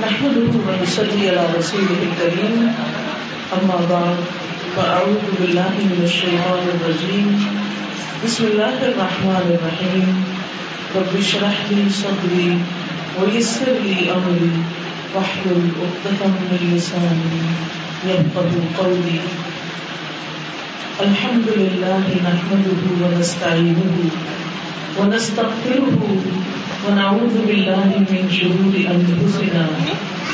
نحمده ونصلي على رسوله الكريم، أما بعد، فأعوذ بالله من الشيطان الرجيم. بسم الله الرحمن الرحيم. رب اشرح لي صدري ويسر لي أمري، واحلل عقدة من لساني يفقهوا قولي. الحمد لله نحمده ونستعينه ونستغفره ونعوذ بالله من شرور أنفسنا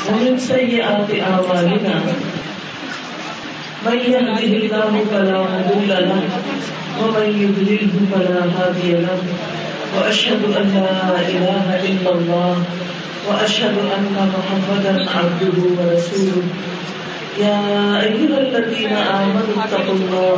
ومن سيئات أعمالنا من يهده الله فلا مضل له ومن يضلله فلا هادي له. وأشهد أن لا إله إلا الله وأشهد أن محمدا عبده ورسوله. يا أيها الذين آمنوا اتقوا الله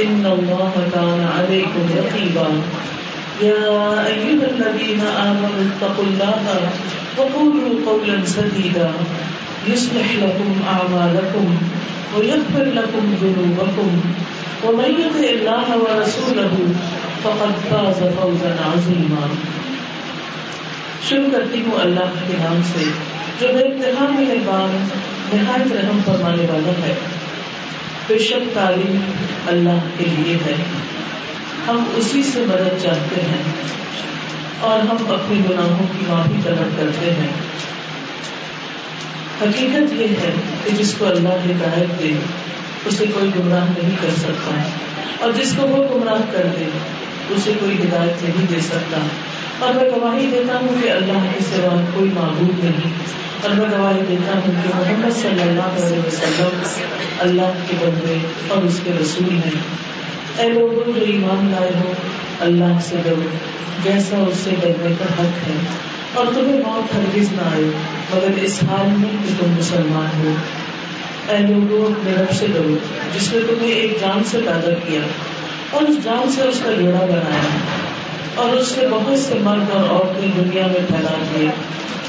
إن الله كان عليكم رقيبا. يا أيها الذين آمنوا اتقوا الله وقولوا قولا سديدا. يصلح لكم أعمالكم ويغفر لكم ذنوبكم. ومن يطع الله ورسوله فقد فاز فوزا عظيما. شروع کرتی ہوں اللہ کے نام سے، جو بے انتہا مہربان نہایت رحم فرمانے والا ہے۔ بے شک تعلیم اللہ کے لیے ہے۔ ہم اسی سے مدد چاہتے ہیں اور ہم اپنے گناہوں کی معافی طلب کرتے ہیں۔ حقیقت یہ ہے کہ جس کو اللہ ہدایت دے، اسے کوئی گمراہ نہیں کر سکتا۔ اور جس کو وہ گمراہ کر دے، اسے کوئی ہدایت نہیں دے سکتا۔ اور میں گواہی دیتا ہوں کہ اللہ کے سوا کوئی معبود نہیں۔ اور میں گواہی دیتا ہوں کہ محمد صلی اللہ علیہ وسلم اللہ کے بندے اور اس کے رسول ہیں۔ اے لوگوں جو ایمان لائے ہو، اللہ سے ڈرو۔ جیسا اس سے ڈرنے کا حق ہے۔ اور تمہیں موت ہرگز نہ آئے، مگر اس حال میں کہ تم مسلمان ہو۔ اے لوگوں، اپنے رب سے ڈرو، جس نے تمہیں ایک جان سے پیدا کیا اور اس جان سے اس کا جوڑا بنایا۔ اور اس نے بہت سے مرد اور عورتیں دنیا میں پھیلا دیے۔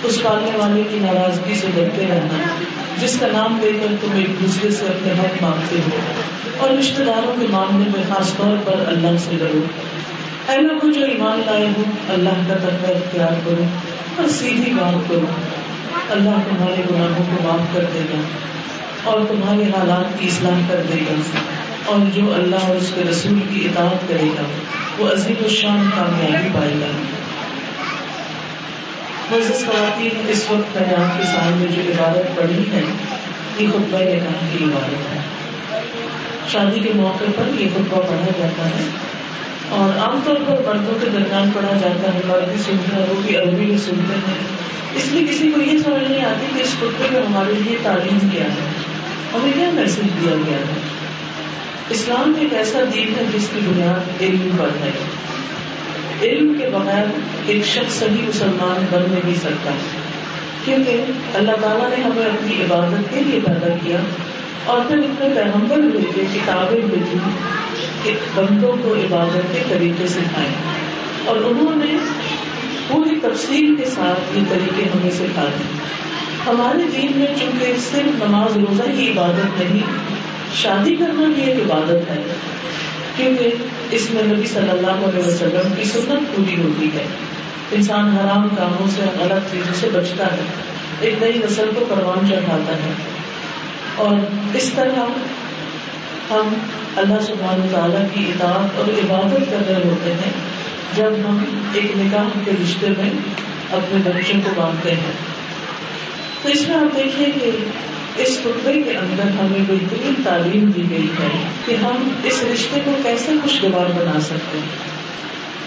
اس پالنے والے کی ناراضگی سے ڈرتے رہنا۔ جس کا نام لے کر تم ایک دوسرے سے اپنے حق مانگتے ہو۔ اور رشتے داروں کے معاملے میں خاص طور پر اللہ سے ڈرو۔ اے لوگوں جو ایمان لائے ہو، اللہ کا تقوی اختیار کرو اور سیدھی بات کرو۔ اللہ تمہارے گناہوں کو معاف کر دے گا اور تمہارے حالات کی اصلاح کر دے گا۔ اور جو اللہ اور اس کے رسول کی اطاعت کرے گا وہ عظیم الشان کامیابی پائے گا مزید خواتین، اس وقت میں نے آپ کے سامنے جو عبادت پڑھی ہے، یہ خطبہ نکاح کی عبادت ہے۔ شادی کے موقع پر یہ خطبہ پڑھا جاتا ہے۔ اور عام طور پر مردوں کے درمیان پڑھا جاتا ہے مرد بھی سنتے ہیں، وہ بھی عربی بھی سنتے ہیں۔ اس لیے کسی کو یہ سمجھ نہیں آتی کہ اس خطبے میں ہمارے لیے تعلیم کیا ہے، ہمیں کیا میسج دیا گیا ہے۔ اسلام ایک ایسا دین ہے جس کی بنیاد علم پر ہے۔ علم کے بغیر ایک شخص صحیح مسلمان بن نہیں سکتا۔ کیونکہ اللہ تعالیٰ نے ہمیں اپنی عبادت کے لیے پیدا کیا اور پھر اپنے پیغمبر بھیجے کتابیں بھیجی کہ بندوں کو عبادت کے طریقے سکھائے اور انہوں نے پوری تفصیل کے ساتھ یہ طریقے ہمیں سکھا دی ہمارے دین میں چونکہ صرف نماز روزہ کی عبادت نہیں شادی کرنا بھی ایک عبادت ہے، کیونکہ اس میں نبی صلی اللہ علیہ وسلم کی سنت پوری ہوتی ہے۔ انسان حرام کاموں سے غلط چیزوں سے بچتا ہے، ایک نئی نسل کو پروان چڑھاتا ہے۔ اور اس طرح ہم اللہ سبحانہ تعالیٰ کی اطاعت اور عبادت کر رہے ہوتے ہیں، جب ہم ایک نکاح کے رشتے میں اپنے بچوں کو باندھتے ہیں۔ تو اس میں آپ دیکھیے کہ اس خطبے کے اندر ہمیں بہترین تعلیم دی گئی ہے کہ ہم اس رشتے کو کیسے خوشگوار بنا سکتے ہیں۔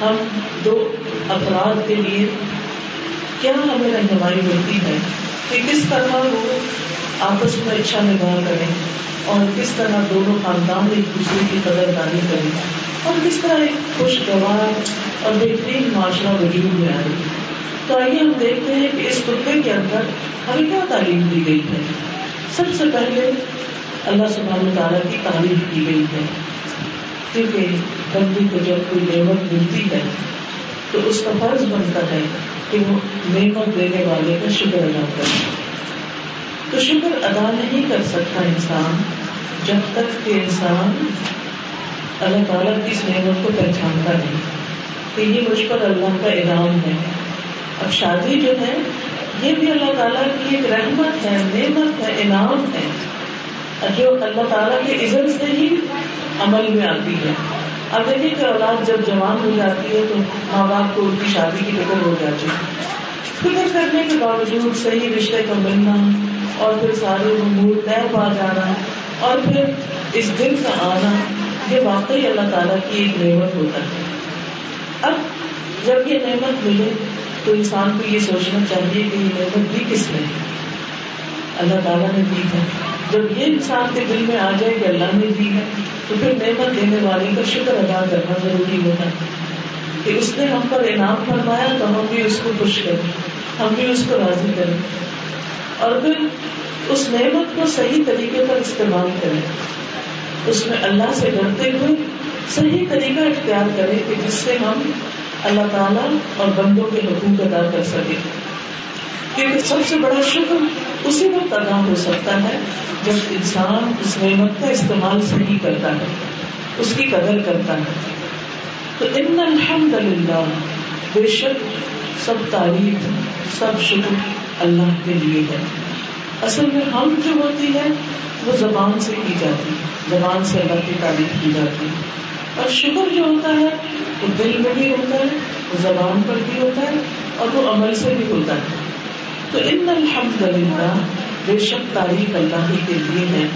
ہم دو افراد کے لیے کیا ہمیں رہنمائی ملتی ہے کہ کس طرح وہ آپس میں اچھا نگاہ کریں اور کس طرح دونوں خاندان ایک دوسرے کی قدر دانی کریں اور کس طرح ایک خوشگوار اور بہترین معاشرہ وجود میں آئے۔ تو آئیے ہم دیکھتے ہیں کہ اس خطبے کے اندر ہمیں کیا تعلیم دی گئی ہے۔ سب سے پہلے اللہ سبحانہ تعالیٰ کی تعریف کی گئی ہے۔ کیونکہ بندی کو جب کوئی نعمت ملتی ہے، تو اس کا فرض بنتا ہے کہ وہ نعمت دینے والے کا شکر ادا کرے۔ تو شکر ادا نہیں کر سکتا انسان جب تک کہ انسان اللہ تعالیٰ کی اس نعمت کو پہچانتا نہیں۔ کہ یہ مجھ پر اللہ کا انعام ہے۔ اب شادی جو ہے یہ بھی اللہ تعالیٰ کی ایک رحمت ہے، نعمت ہے، انعام ہے۔ جو اللہ تعالیٰ کے عزت سے ہی عمل میں آتی ہے۔ اب دیکھیں کہ اولاد جب جوان ہو جاتی ہے تو ماں باپ کو ان کی شادی کی فکر ہو جاتی ہے۔ فکر کرنے کے باوجود صحیح رشتے کا ملنا اور پھر سارے امور طے پا جانا اور پھر اس دن کا آنا، یہ واقعی اللہ تعالیٰ کی ایک نعمت ہوتا ہے۔ اب جب یہ نعمت ملے تو انسان کو یہ سوچنا چاہیے کہ یہ نعمت دی کس نے اللہ تعالیٰ نے دی ہے۔ جب یہ انسان کے دل میں آ جائے کہ اللہ نے دی ہے، تو پھر نعمت دینے والے کا شکر ادا کرنا ضروری ہوتا ہے۔ کہ اس نے ہم پر انعام فرمایا، تو ہم بھی اس کو خوش کریں، ہم بھی اس کو راضی کریں۔ اور پھر اس نعمت کو صحیح طریقے پر استعمال کریں۔ اس میں اللہ سے ڈرتے ہوئے صحیح طریقہ اختیار کرے کہ جس سے ہم اللہ تعالیٰ اور بندوں کے حقوق ادا کر سکیں کیونکہ سب سے بڑا شکر اسی وقت ادا ہو سکتا ہے جب انسان اس نعمت کا استعمال صحیح کرتا ہے، اس کی قدر کرتا ہے۔ تو ان الحمد للہ بے شک سب تعریف، سب شکر اللہ کے لیے ہے۔ اصل میں ہم جو ہوتی ہے، وہ زبان سے کی جاتی ہے زبان سے اللہ کی تعریف کی جاتی۔ ہے اور شکر جو ہوتا ہے وہ دل میں بھی ہوتا ہے، وہ زبان پر بھی ہوتا ہے اور وہ عمل سے بھی ہوتا ہے۔ تو ان الحمد للہ بے شک تعریف اللہ ہی کے لیے ہے۔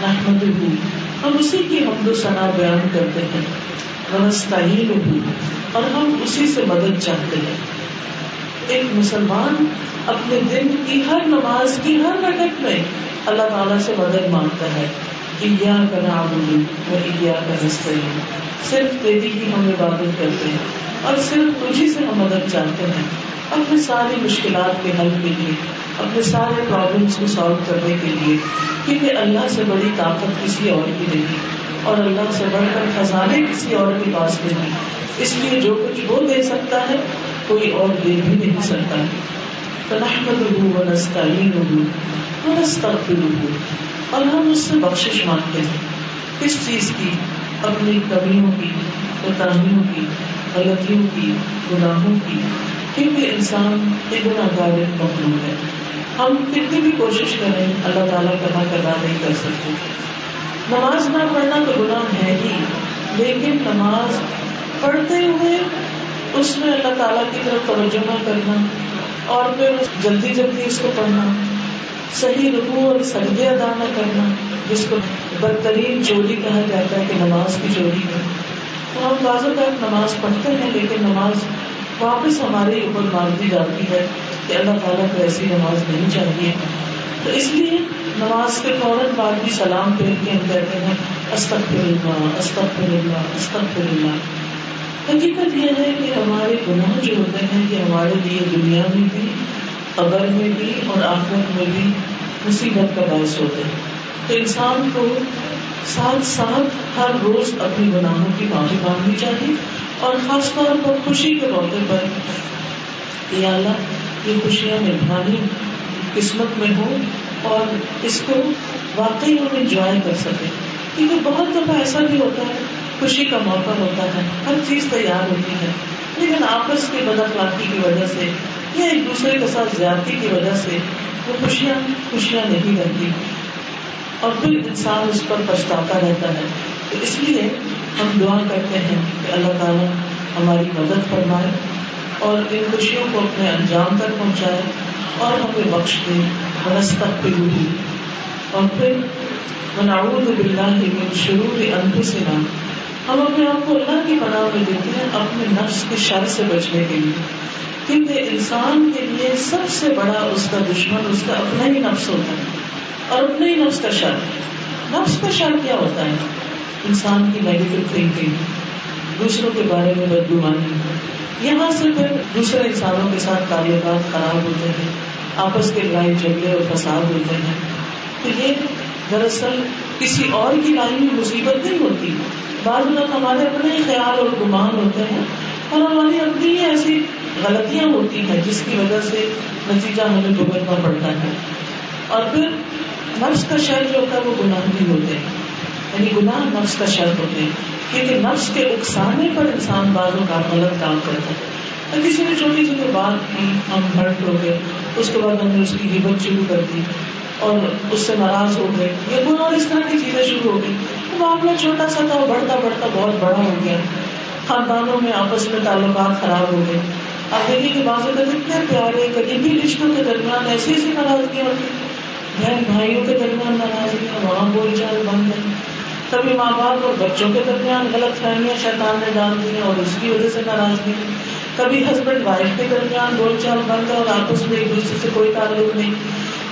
نحمد ہم اسی کی حمد و ثنا بیان کرتے ہیں۔ ونستعین اور ہم اسی سے مدد چاہتے ہیں۔ ایک مسلمان اپنے دن کی ہر نماز کی ہر رکعت میں اللہ تعالیٰ سے مدد مانگتا ہے۔ ایا کا نعبد و ایا کا نستعین۔ صرف تیری کی ہم عبادت کرتے ہیں اور صرف تجھی سے ہم مدد چاہتے ہیں۔ اپنی ساری مشکلات کے حل کے لیے، اپنے سارے پرابلمس کو سالو کرنے کے لیے، کیونکہ اللہ سے بڑی طاقت کسی اور کی نہیں اور اللہ سے بڑھ کر خزانے کسی اور کے پاس نہیں۔ اس لیے جو کچھ وہ دے سکتا ہے، کوئی اور دے بھی نہیں سکتا۔ اور ہم اس سے بخش مانگتے ہیں کس چیز کی، اپنی کمیوں کی کوتاہیوں کی، غلطیوں کی، گناہوں کی۔ کیونکہ انسان اتنا غالب مخلوق ہے۔ ہم کتنی بھی کوشش کریں اللہ تعالیٰ کا حق ادا نہیں کر سکتے۔ نماز نہ پڑھنا تو گناہ ہے ہی، لیکن نماز پڑھتے ہوئے اس میں اللہ تعالیٰ کی طرف توجہ نہ کرنا اور پھر جلدی جلدی اس کو پڑھنا۔ صحیح رکو اور سردی ادا نہ کرنا، جس کو بدترین چوری کہا جاتا ہے کہ نماز کی چوری ہے۔ تو ہم بعض اوقات نماز پڑھتے ہیں، لیکن نماز واپس ہمارے اوپر مار دی جاتی ہے کہ اللہ تعالیٰ کو ایسی نماز نہیں چاہیے۔ تو اس لیے نماز کے فوراً بعد بھی سلام پھیر کے ہم کہتے ہیں استغفر اللہ استغفر اللہ استغفر اللہ حقیقت یہ ہے کہ ہمارے گناہ جو ہوتے ہیں، یہ ہمارے لیے دنیا میں بھی قبر میں بھی اور آخرت میں بھی مصیبت کا باعث ہوتے ہیں۔ تو انسان کو ساتھ ساتھ ہر روز اپنے گناہوں کی معافی مانگنی چاہیے اور خاص طور پر خوشی کے موقع پر۔ یا اللہ، یہ خوشیاں نبھانی قسمت میں ہو اور اس کو واقعی ہم انجوائے کر سکیں۔ کیونکہ بہت دفعہ ایسا بھی ہوتا ہے، خوشی کا موقع ہوتا ہے، ہر چیز تیار ہوتی ہے۔ لیکن آپس کی بد اخلاقی کی وجہ سے یا ایک دوسرے کے ساتھ زیادتی کی وجہ سے وہ خوشیاں خوشیاں نہیں رہتی۔ اور پھر انسان اس پر پچھتاتا رہتا ہے۔ تو اس لیے ہم دعا کرتے ہیں کہ اللہ تعالیٰ ہماری مدد فرمائے اور ان خوشیوں کو اپنے انجام تک پہنچائے اور ہمیں بخش دے منستق پہ ہوئی اور پھر مناؤد بلّہ من شروع انفسنا۔ ہم اپنے آپ کو اللہ کی پناہ میں دیتے ہیں، اپنے نفس کے شر سے بچنے کے لیے۔ کیونکہ انسان کے لیے سب سے بڑا اس کا دشمن، اس کا اپنا ہی نفس ہوتا ہے اور اپنے ہی نفس کا شر۔ نفس کا شر کیا ہوتا ہے؟ انسان کی نیگیٹو تھنکنگ دوسروں کے بارے میں بدگمانی۔ یہاں سے پھر دوسرے انسانوں کے ساتھ تعلقات خراب ہوتے ہیں، آپس کے لڑائی جھگڑے اور فساد ہوتے ہیں۔ تو یہ دراصل کسی اور کی لائی ہوئی مصیبت نہیں ہوتی۔ بعض لوگ ہمارے اپنے خیال اور گمان ہوتے ہیں اور ہماری اپنی ایسی غلطیاں ہوتی ہیں جس کی وجہ سے نتیجہ ہمیں بھگتنا پڑتا ہے۔ اور پھر نفس کا شر جو ہوتا ہے وہ گناہ بھی ہوتے ہیں۔ یعنی گناہ نفس کا شر ہوتے ہیں۔ کیونکہ نفس کے اکسانے پر انسان بازوں کا غلط کام کرتا ہے۔ اور کسی نے چھوٹی سی بات کی، ہم ہرٹ ہو گئے، اس کے بعد ہم نے اس کی ہمت شروع کر دی اور اس سے ناراض ہو گئے۔ یا کوئی اور اس طرح کی چیزیں شروع ہو گئی۔ تو معاملہ چھوٹا سا تھا، بڑھتا بڑھتا بہت بڑا ہو گیا۔ خاندانوں میں آپس میں تعلقات خراب ہو گئے۔ آپ دیکھیے کہ بازو کا اتنے پیارے قریبی رشتوں کے درمیان ایسی ایسی ناراضگیاں ہوتی بہن بھائیوں کے درمیان ناراضگیاں وہاں بول چال بند ہے۔ کبھی ماں باپ اور بچوں کے درمیان غلط فہمیاں شیطان نے ڈال دی اور اس کی وجہ سے ناراضگی کبھی ہسبینڈ وائف کے درمیان بول چال بند ہے اور آپس میں ایک دوسرے سے کوئی تعلق نہیں۔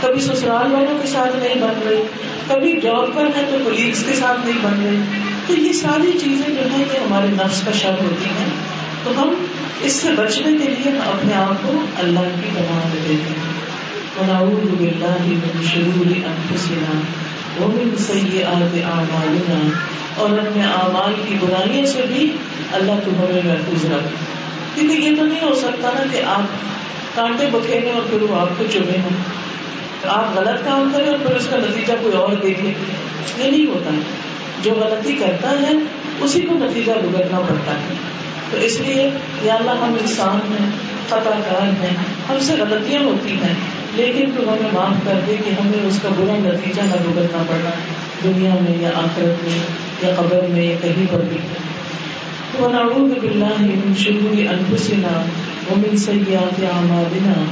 کبھی سسرال والوں کے ساتھ نہیں بن رہی کبھی جاب پر ہے تو کولیگس کے ساتھ نہیں بن رہی تو یہ ساری چیزیں جو ہے یہ ہمارے نفس کا شر ہوتی ہیں۔ تو ہم اس سے بچنے کے لیے ہم اپنے آپ کو اللہ کی بنا میں دیتے ہیں۔ ونعوذ باللہ من شرور انفسنا ومن سیئات اعمالنا۔ اور اپنے اعمال کی برائیوں سے بھی اللہ کو ہمیں محفوظ رکھ۔ کیونکہ یہ تو نہیں ہو سکتا نا کہ آپ کانٹے بکھیرے اور پھر وہ آپ کو چنے ہوں۔ آپ غلط کام کریں اور پھر اس کا نتیجہ کوئی اور دیکھے۔ یہ نہیں ہوتا۔ جو غلطی کرتا ہے، اسی کو نتیجہ بھگتنا پڑتا ہے۔ تو اس لیے یا اللہ ہم انسان ہیں خطا کار ہیں، ہم سے غلطیاں ہوتی ہیں، لیکن تو ہمیں معاف کر دے کہ ہمیں اس کا برا نتیجہ نہ بھگتنا پڑا، دنیا میں یا آخرت میں یا قبر میں یا کہیں پر بھی۔ ونعوذ باللہ من شرور انفسنا ومن سیئات اعمالنا۔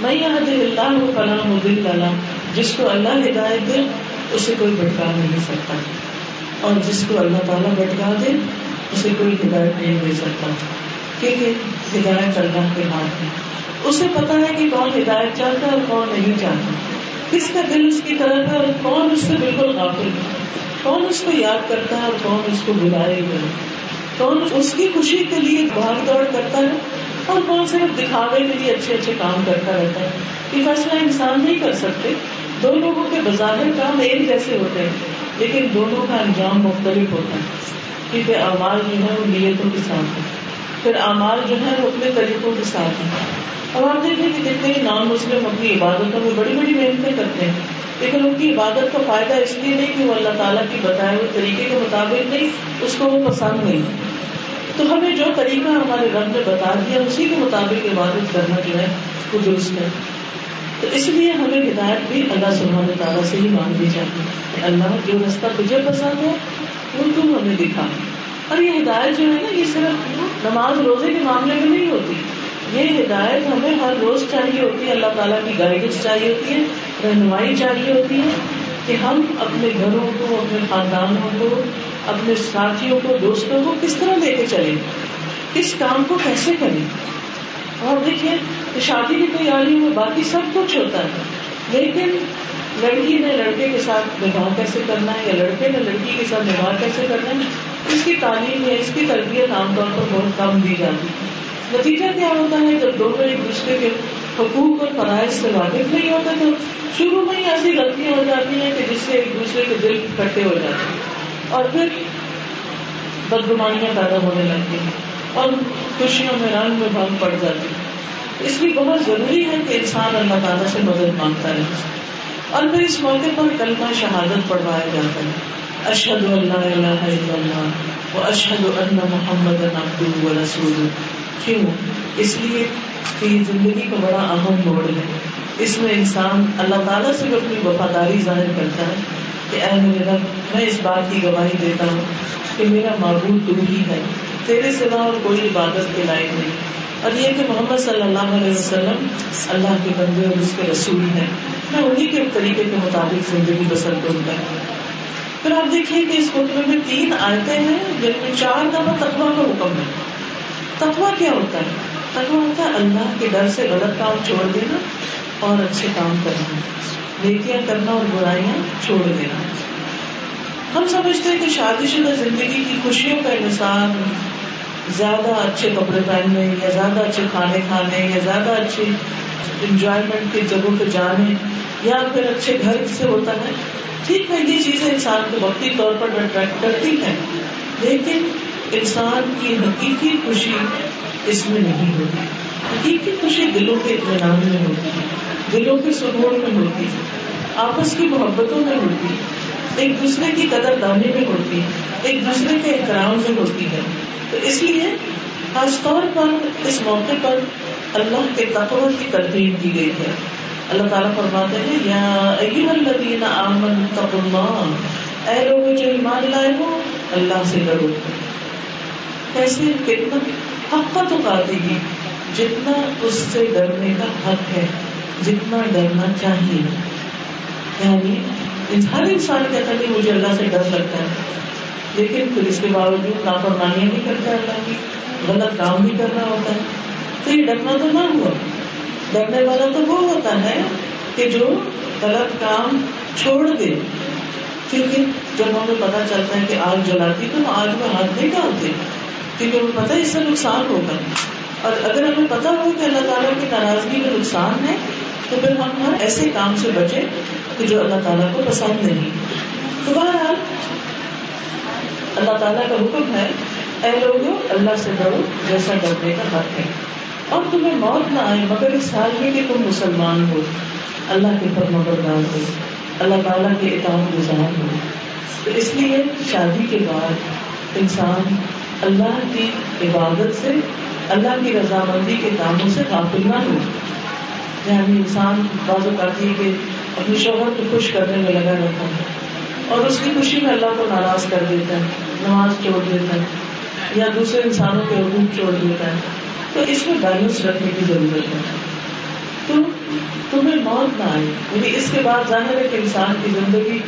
من يهده الله فلا مضل له، جس کو اللہ ہدایت دے، اسے کوئی بھٹکا نہیں سکتا۔ اور جس کو اللہ تعالیٰ بٹکا دے اسے کوئی ہدایت نہیں دے سکتا۔ کیونکہ ہدایت اللہ کے ہاتھ میں اسے پتا ہے کہ کون ہدایت چاہتا ہے اور کون نہیں چاہتا۔ کس کا دل اس کی طرف ہے اور کون اس سے بالکل غافل ہے۔ کون اس کو یاد کرتا ہے اور کون اس کو بلائے گا کون اس کی خوشی کے لیے بھاگ دوڑ کرتا ہے اور کون صرف دکھاوے کے لیے اچھے اچھے کام کرتا رہتا ہے۔ یہ فیصلہ انسان نہیں کر سکتے۔ دو لوگوں کے بظاہر کام ایک جیسے ہوتے ہیں، لیکن دونوں کا انجام مختلف ہوتا ہے۔ کیونکہ اعمال جو ہے وہ نیتوں کے ساتھ ہے پھر اعمال جو ہے وہ اپنے طریقوں کے ساتھ ہے اب آپ دیکھیں کہ جتنے نان مسلم اپنی عبادتوں میں بڑی بڑی محنتیں کرتے ہیں۔ لیکن ان کی عبادت کا فائدہ اس لیے نہیں کہ وہ اللہ تعالیٰ کی بتائے ہوئے طریقے کے مطابق نہیں، اس کو وہ پسند نہیں۔ تو ہمیں جو طریقہ ہمارے رب نے بتا دیا، اسی کے مطابق عبادت کرنا جو ہے وہ درست ہے۔ تو اس لیے ہمیں ہدایت بھی اللہ سبحانہ تعالیٰ سے ہی مانگنی چاہیے اللہ جو رستہ تجھے پسند ہے وہ تم ہمیں دکھا اور یہ ہدایت جو ہے نا، یہ صرف نماز روزے کے معاملے میں نہیں ہوتی۔ یہ ہدایت ہمیں ہر روز چاہیے ہوتی ہے۔ اللہ تعالیٰ کی گائیڈنس چاہیے ہوتی ہے، رہنمائی چاہیے ہوتی ہے کہ ہم اپنے گھروں کو، اپنے خاندانوں کو، اپنے ساتھیوں کو، دوستوں کو کس طرح لے کے چلیں؟ کس کام کو کیسے کریں؟ اور دیکھیے شادی کی تیاری میں باقی سب کچھ ہوتا ہے، لیکن لڑکی نے لڑکے کے ساتھ نباہ کیسے کرنا ہے یا لڑکے نے لڑکی کے ساتھ نباہ کیسے کرنا ہے، اس کی تعلیم یا اس کی تربیت عام طور پر بہت کم دی جاتی ہے۔ نتیجہ کیا ہوتا ہے؟ جب دونوں ایک دوسرے کے حقوق اور فرائض سے واقف نہیں ہوتے تو شروع میں ہی ایسی غلطیاں ہو جاتی ہیں کہ جس سے ایک دوسرے کے دل کٹے ہو جاتے ہیں۔ اور پھر بدگمانیاں پیدا ہونے لگتی ہیں اور خوشیوں میں رنگ میں بھنگ پڑ جاتی ہے اس لیے بہت ضروری ہے کہ انسان اللہ تعالیٰ سے مدد مانگتا رہے۔ اور پھر اس موقع پر کلمہ شہادت پڑھوایا جاتا ہے۔ اشد اللہ الہ الا اللہ و اشد اللہ محمد و رسول کیوں؟ اس لیے کہ یہ زندگی کا بڑا اہم موڑ ہے۔ اس میں انسان اللہ تعالیٰ سے بھی اپنی وفاداری ظاہر کرتا ہے کہ اے میرے رب، میں اس بات کی گواہی دیتا ہوں کہ میرا معبود تو ہی ہے۔ تیرے سوا اور کوئی عبادت کے لائق نہیں۔ اور یہ کہ محمد صلی اللہ علیہ وسلم اللہ کے بندے اور اس کے رسول ہیں۔ میں انہیں کے طریقے کے مطابق زندگی بسر کروں گا پھر آپ دیکھیے کہ اس خطبے میں تین آیتیں ہیں جن میں چار دفعہ تقوا کا حکم ہے۔ تقوا کیا ہوتا ہے؟ تقوا ہوتا ہے اللہ کے ڈر سے غلط کام چھوڑ دینا اور اچھے کام کرنا۔ نیکیاں کرنا اور برائیاں چھوڑ دینا۔ ہم سمجھتے ہیں کہ شادی شدہ زندگی کی خوشیوں کا انحصار زیادہ اچھے کپڑے پہننے یا زیادہ اچھے کھانے کھانے یا زیادہ اچھی انجوائمنٹ کی جگہوں پہ جانے۔ یا پھر اچھے گھر سے ہوتا ہے۔ ٹھیک ہے، یہ چیزیں انسان کو وقتی طور پر اٹریکٹ کرتی ہیں، لیکن انسان کی حقیقی خوشی اس میں نہیں ہوتی۔ حقیقی خوشی دلوں کے اطمینان میں ہوتی ہے، دلوں کے سکون میں ہوتی ہے، آپس کی محبتوں میں ہوتی ہے۔ ایک دوسرے کی قدر دانے میں ہوتی ہے، ایک دوسرے کے احترام میں ہوتی ہے۔ تو اس لیے خاص طور پر اس موقع پر اللہ کے تقوی کی ترتیب دی گئی ہے۔ اللہ تعالیٰ فرماتے ہیں، یا الذین آمن اللہ۔ اے لوگ جو ایمان لائے ہو، اللہ سے ڈرو۔ کیسے کتنا حق تو پاتی گی جتنا اس سے ڈرنے کا حق ہے، جتنا ڈرنا چاہیے۔ یعنی ہر انسان کہتا ہے مجھے اللہ سے ڈر لگتا ہے۔ لیکن پھر اس کے باوجود لاپرواہیاں بھی کرتا اللہ کی، غلط کام بھی کرنا ہوتا ہے۔ تو یہ ڈرنا تو نہ ہوا۔ ڈرنے والا تو وہ ہوتا ہے کہ جو غلط کام چھوڑ دے۔ کیونکہ جب ہمیں پتا چلتا ہے کہ آگ جلاتی تو آگ میں ہاتھ نہیں ڈالتے، کیونکہ ہمیں پتا اس سے نقصان ہوگا۔ اور اگر ہمیں پتا ہو کہ اللہ تعالیٰ کی ناراضگی میں نقصان ہے، تو پھر ہم ہر ایسے کام سے بچے کہ جو اللہ تعالیٰ کو پسند نہیں۔ تو بہرحال، اللہ تعالیٰ کا حکم ہے، اے لوگوں، اللہ سے ڈرو جیسا ڈرنے کا حق ہے۔ اور تمہیں موت نہ آئے، مگر اس حال میں کہ تم مسلمان ہو۔ اللہ کے فرم بردار ہو۔ اللہ تعالیٰ کے اطاعت گزار ہو۔ تو اس لیے شادی کے بعد انسان اللہ کی عبادت سے، اللہ کی رضامندی کے کاموں سے غافل نہ ہو۔ یعنی انسان بعض اوقات یہ کہ اپنی شوہر کو خوش کرنے میں لگا رہتا ہے اور اس کی خوشی میں اللہ کو ناراض کر دیتا ہے، نماز چھوڑ دیتا ہے۔ یا دوسرے انسانوں کے حقوق چھوڑ دیتا ہے۔ تو اس میں بیلنس رکھنے کی ضرورت ہے۔ تو تمہیں موت نہ آئے۔ یعنی اس کے بعد ظاہر ہے کہ انسان کی زندگی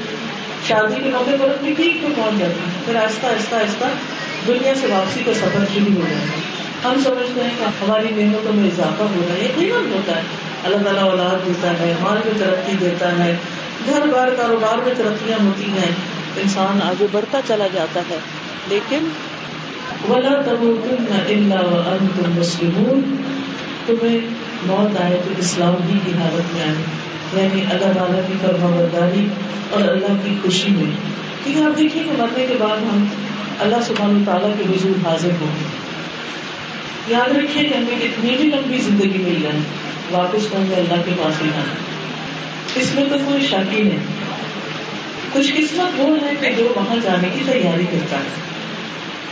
شادی کے موقع پر اپنی ٹھیک پہ پہنچ جاتی ہے۔ پھر آہستہ آہستہ آہستہ دنیا سے واپسی کا سفر شروع ہو جاتا ہے۔ ہم سمجھتے ہیں کہ ہماری نعمتوں میں اضافہ ہو رہا ہے، یقیناً ہوتا ہے۔ اللہ تعالیٰ اولاد دیتا ہے، مال میں ترقی دیتا ہے، گھر بار کاروبار میں ترقیاں ہوتی ہیں۔ انسان آگے بڑھتا چلا جاتا ہے، لیکن ولا مسلمون تمہیں موت آئے تو اسلام ہی کی حالت میں آئے۔ یعنی اللہ تعالیٰ کی فرما برداری اور اللہ کی خوشی میں۔ کیونکہ آپ دیکھیے کہ مرنے کے بعد ہم اللہ سبحانہ تعالیٰ کے حضور حاضر ہوں۔ گے یاد رکھیے کہ ہمیں اتنی بھی لمبی زندگی مل جائے، واپس ہوں گے اللہ کے پاس ہی آنا اس میں تو کوئی شاکی نہیں۔ خوش قسمت وہ ہے کہ جو وہاں جانے کی تیاری کرتا ہے۔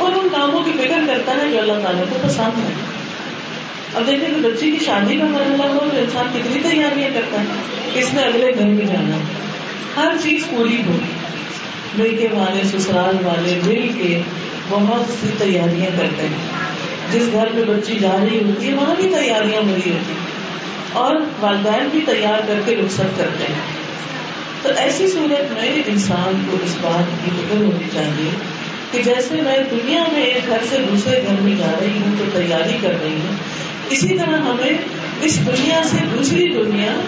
اور ان کاموں کی فکر کرتا ہے جو اللہ تعالیٰ کو پسند ہے۔ اب دیکھیں کہ بچی کی شادی کا مرحلہ ہو تو انسان کتنی تیاریاں کرتا ہے اس میں اگلے گھر میں جانا۔ ہر چیز پوری ہو۔ مل کے والے، سسرال والے مل کے بہت سی تیاریاں کرتے ہیں۔ جس گھر میں بچی جا رہی ہوتی ہے، وہاں بھی تیاریاں ہو رہی ہوتی اور والدین بھی تیار کر کے رخصت کرتے ہیں۔ تو ایسی صورت میں انسان کو اس بات کی فکر ہونی چاہیے کہ جیسے میں دنیا میں ایک گھر سے دوسرے گھر میں جا رہی ہوں تو تیاری کر رہی ہوں، اسی طرح ہمیں اس دنیا سے دوسری دنیا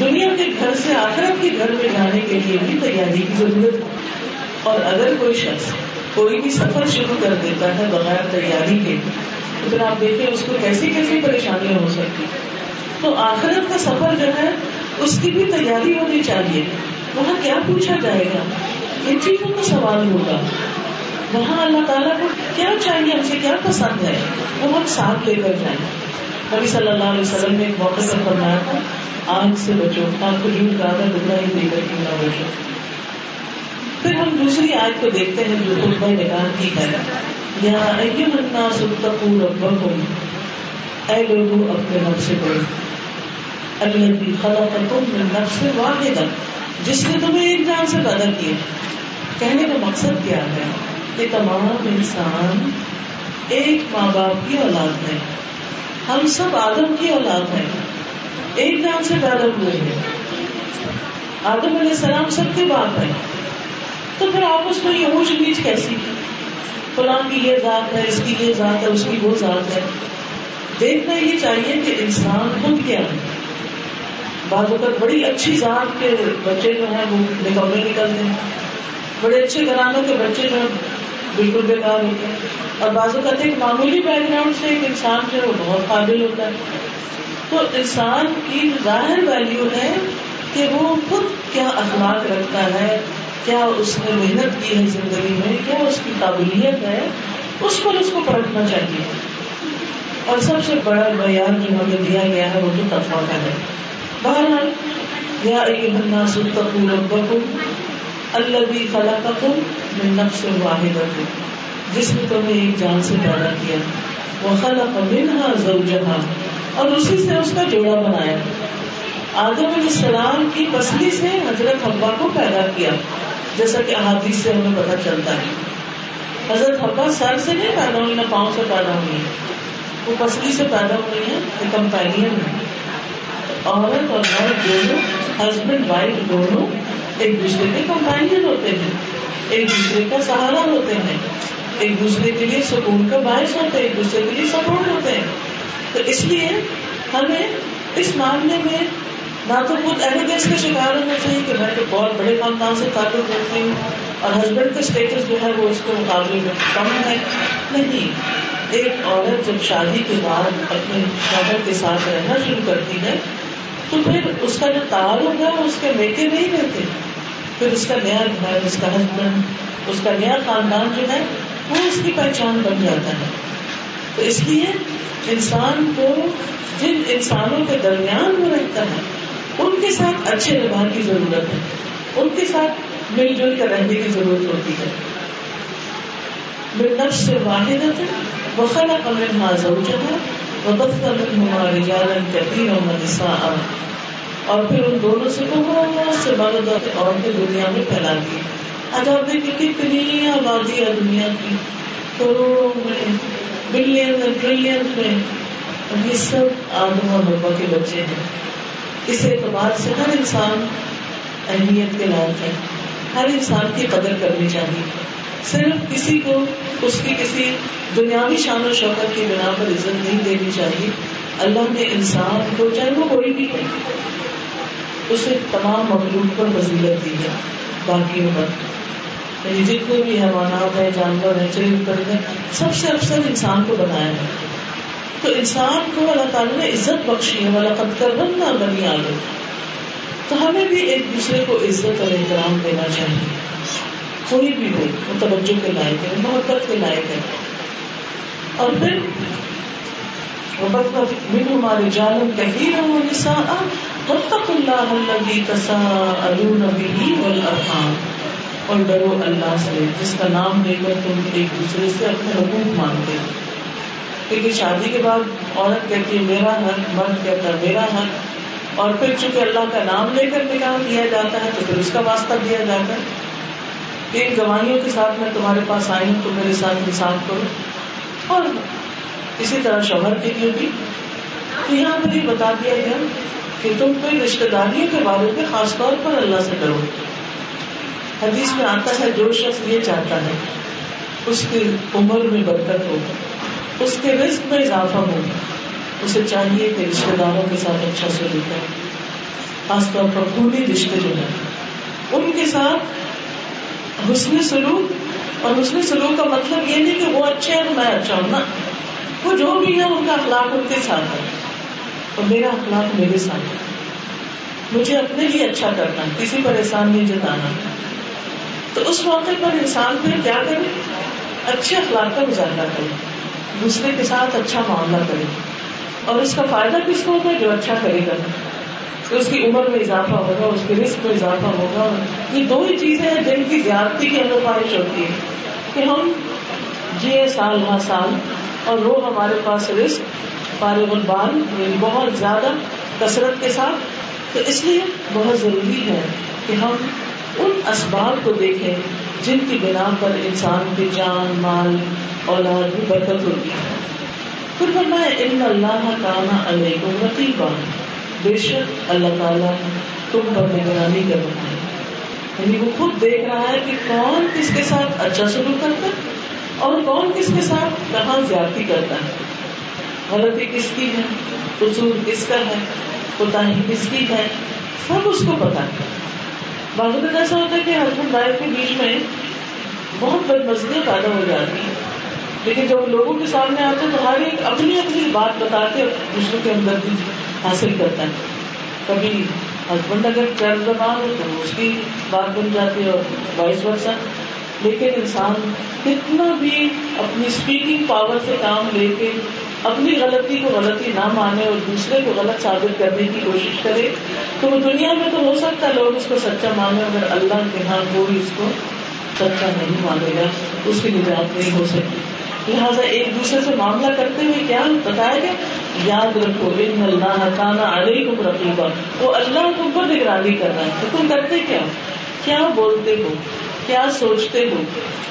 دنیا کے گھر سے آخرت کے گھر میں جانے کے لیے بھی تیاری کی ضرورت ہے۔ اور اگر کوئی شخص کوئی بھی سفر شروع کر دیتا ہے بغیر تیاری کے، تو پھر آپ دیکھیں اس کو کیسی کیسی پریشانیاں ہو سکتی تو آخرت کا سفر جو ہے، اس کی بھی تیاری ہونی چاہیے۔ وہاں کیا پوچھا جائے گا؟ ان چیزوں کا سوال ہوگا۔ وہاں اللہ تعالیٰ کو کیا چاہیے؟ ہم سے کیا پسند ہے؟ وہ ہم ساتھ لے کر جائیں۔ نبی صلی اللہ علیہ وسلم نے ایک موقع پر فرمایا تھا آگ سے بچو آپ کو جھوٹ کہا تھا ٹکڑا ہی دے کر کیوں نہ بچو۔ پھر ہم دوسری آج کو دیکھتے ہیں جو خطبہ نکال کی ہے۔ یا الناس اتقوا ربکم۔ اے لوگوں اپنے رب سے پڑھو۔ الذي خلقكم من نفس واحدہ۔ جس نے تمہیں ایک جان سے پیدا کیا۔ کہنے کا مقصد کیا ہے؟ کہ تمام انسان ایک ماں باپ کی اولاد ہے ہم سب آدم کی اولاد ہیں۔ ایک جان سے پیدا ہوئے ہیں۔ آدم علیہ السلام سب کے باپ ہیں۔ تو پھر آپس میں یہ اونچ نیچ کیسی؟ فلاں کی یہ ذات ہے، اس کی یہ ذات ہے، اس کی وہ ذات ہے۔ دیکھنا یہ چاہیے کہ انسان خود کیا ہے۔ بعض اوقات بڑی اچھی ذات کے بچے جو ہیں وہ نکمے نکلتے ہیں۔ بڑے اچھے گھرانوں کے بچے جو بالکل بیکار ہوتے ہیں اور بعض اوقات ایک معمولی بیک گراؤنڈ سے ایک انسان جو ہے وہ بہت قابل ہوتا ہے۔ تو انسان کی ظاہر ویلو ہے کہ وہ خود کیا اخلاق رکھتا ہے، کیا اس نے محنت کی ہے زندگی میں، کیا اس کی قابلیت ہے، اس پر اس کو پرکھنا چاہیے۔ اور سب سے بڑا معیار جو ہمیں دیا گیا ہے وہ تو تفا کا ہے۔ بہرحال، یا الناس اتقوا ربکم الذی خلقکم من نفس واحدہ جس نے تمہیں ایک جان سے پیدا کیا، وہ وخلق منها زوجها اور اسی سے اس کا جوڑا بنایا۔ آدم علیہ السلام کی پسلی سے حضرت حبا کو پیدا کیا، جیسا کہ احادیث سے ہمیں پتہ چلتا ہے۔ حضرت حبا سر سے نہیں پیدا ہوئی، نہ پاؤں سے پیدا ہوئی وہ پسلی سے پیدا ہوئی ہیں کمپینین ہے عورت اور مرد دونوں ہسبینڈ وائف دونوں ایک دوسرے کے کمپینین ہوتے ہیں، ایک دوسرے کا سہارا ہوتے ہیں، ایک دوسرے کے لیے سکون کا باعث ہوتے ہیں، ایک دوسرے کے لیے سپورٹ ہوتے ہیں۔ تو اس لیے ہمیں اس معاملے میں نہ تو خود ایویڈینس کا شکار ہونا چاہیے کہ میں تو بہت بڑے خاندان سے تعلق رکھتی ہوں اور ہسبینڈ کا اسٹیٹس جو ہے وہ اس کے مقابلے میں کم ہے۔ نہیں، ایک عورت جب شادی کے بعد اپنے شوہر کے ساتھ رہنا شروع کرتی ہے تو پھر اس کا جو تعلق ہے، وہ اس کے بیٹے نہیں رہتے۔ پھر اس کا نیا گھر اس کا ہسبینڈ، اس کا نیا خاندان جو ہے، وہ اس کی پہچان بن جاتا ہے۔ تو اس لیے انسان کو جن انسانوں کے درمیان میں رہتا ہے، ان کے ساتھ اچھے ویوہار کی ضرورت ہے۔ ان کے ساتھ مل جل کر رہنے کی ضرورت ہوتی ہے۔ نفس سے واحد ہے۔ وخلا قمر نازو جہاں اور پھر ان دونوں سے بہت سے مرد اور عورتیں دنیا میں پھیلا دی۔ آج آپ دیکھیں کتنی آبادی ہے دنیا کی۔ کروڑوں میں، بلین، ٹریلین میں یہ سب آدم اور مربا کے بچے ہیں۔ اس اعتبار سے ہر انسان اہمیت کے لائق ہے۔ ہر انسان کی قدر کرنی چاہیے۔ صرف کسی کو اس کی کسی دنیاوی شان و شوقت کی بنا پر عزت نہیں دینی چاہیے۔ اللہ نے انسان کو چاہے وہ کوئی بھی ہے اسے تمام مخلوق پر فضیلت دی ہے باقی پر یعنی جتنے بھی حیوانات ہیں، جانور ہیں، چرند پرند سب سے افسر انسان کو بنایا ہے تو انسان کو اللہ تعالیٰ نے عزت بخشی ہے والا قد کر نہ بنی آگے تو ہمیں بھی ایک دوسرے کو عزت اور احترام دینا چاہیے۔ کوئی بھی ہو، وہ توجہ کے لائق ہے محبت کے لائق ہے۔ اور پھر من ہمارے جالم واتقوا اللہ تساءلون به والارحام اور ڈرو اللہ سے، جس کا نام لے کر تم ایک دوسرے سے اپنے حقوق مانتے ہو۔ کیونکہ شادی کے بعد عورت کہتی ہے، میرا حق مرد کہتا ہے، میرا حق اور پھر چونکہ اللہ کا نام لے کر نکاح کیا جاتا ہے، تو پھر اس کا واسطہ دیا جاتا ہے۔ ان گواہیوں کے ساتھ میں تمہارے پاس آئی ہوں تو میرے ساتھ انصاف کرو۔ اور اسی طرح شوہر کے لیے بھی۔ تو یہاں پر یہ بتا دیا گیا کہ تم کوئی رشتے داریوں کے بارے میں خاص طور پر اللہ سے کرو۔ حدیث میں آتا ہے، جو شخص یہ چاہتا ہے، اس کی عمر میں برکت ہو، اس کے رزق میں اضافہ ہو، اسے چاہیے کہ رشتے داروں کے ساتھ اچھا سلوک کرے۔ خاص طور پر پوری رشتے جو ہیں، ان کے ساتھ حسن سلوک اور حسن سلوک کا مطلب یہ نہیں کہ وہ اچھے ہیں میں اچھا ہوں نا وہ جو بھی ہے ان کا اخلاق ان کے ساتھ ہے اور میرا اخلاق میرے ساتھ ہے۔ مجھے اپنے لیے اچھا کرنا کسی پر احسان نہیں جتانا۔ تو اس موقع پر انسان پھر کیا کرے؟ اچھے اخلاق کا مظاہرہ کرے۔ دوسرے کے ساتھ اچھا معاملہ کرے۔ اور اس کا فائدہ کس کو ہوگا جو اچھا کرے گا۔ اس کی عمر میں اضافہ ہوگا، اس کے رسک میں اضافہ ہوگا۔ یہ دو ہی چیزیں ہیں جن کی زیادتی کی خواہش ہوتی ہے کہ ہم جیے سال ہر سال اور وہ ہمارے پاس رسک فارغ البال یعنی بہت زیادہ کثرت کے ساتھ۔ تو اس لیے بہت ضروری ہے کہ ہم ان اسباب کو دیکھیں جن کی بنا پر انسان کی جان، مال، اولاد بھی برکت ہوتی ہے۔ پھر فرمایا، ان اللہ کانا علیہ رقیبہ بے شک اللہ تعالیٰ تم پر نگرانی کر رہا ہے۔ یعنی وہ خود دیکھ رہا ہے کہ کون کس کے ساتھ اچھا سلوک کرتا ہے اور کون کس کے ساتھ کہاں زیادتی کرتا ہے۔ غلطی کس کی ہے؟ قصور کس کا ہے؟ کوتا کس کی ہے؟ سب اس کو پتا ہے۔ بعض ایسا ہوتا ہے کہ ہسبینڈ وائف کے بیچ میں بہت بد مزیاں پیدا ہو جاتی ہیں۔ لیکن جب لوگوں کے سامنے آتے ہیں تو ہر ایک اپنی اپنی بات بتا کے دوسروں کے اندر بھی۔ حاصل کرتا ہے۔ کبھی ہسبینڈ اگر چر زبان ہو تو اس کی بات بن جاتی ہے اور وائس ورسا لیکن انسان کتنا بھی اپنی اسپیکنگ پاور سے کام لے کے اپنی غلطی کو غلطی نہ مانے اور دوسرے کو غلط ثابت کرنے کی کوشش کرے، تو وہ دنیا میں تو ہو سکتا ہے لوگ اس کو سچا مانے اگر اللہ کے ہاں کوئی اس کو سچا نہیں مانے گا، اس کی نجات نہیں ہو سکتی۔ لہٰذا ایک دوسرے سے معاملہ کرتے ہوئے کیا بتایا گیا؟ یاد رکھو ان اللہ تعالیٰ علیکم رقیبہ وہ اللہ تم پر نگرانی کر رہا ہے۔ تو تم کرتے کیا کیا بولتے ہو؟ کیا سوچتے ہو؟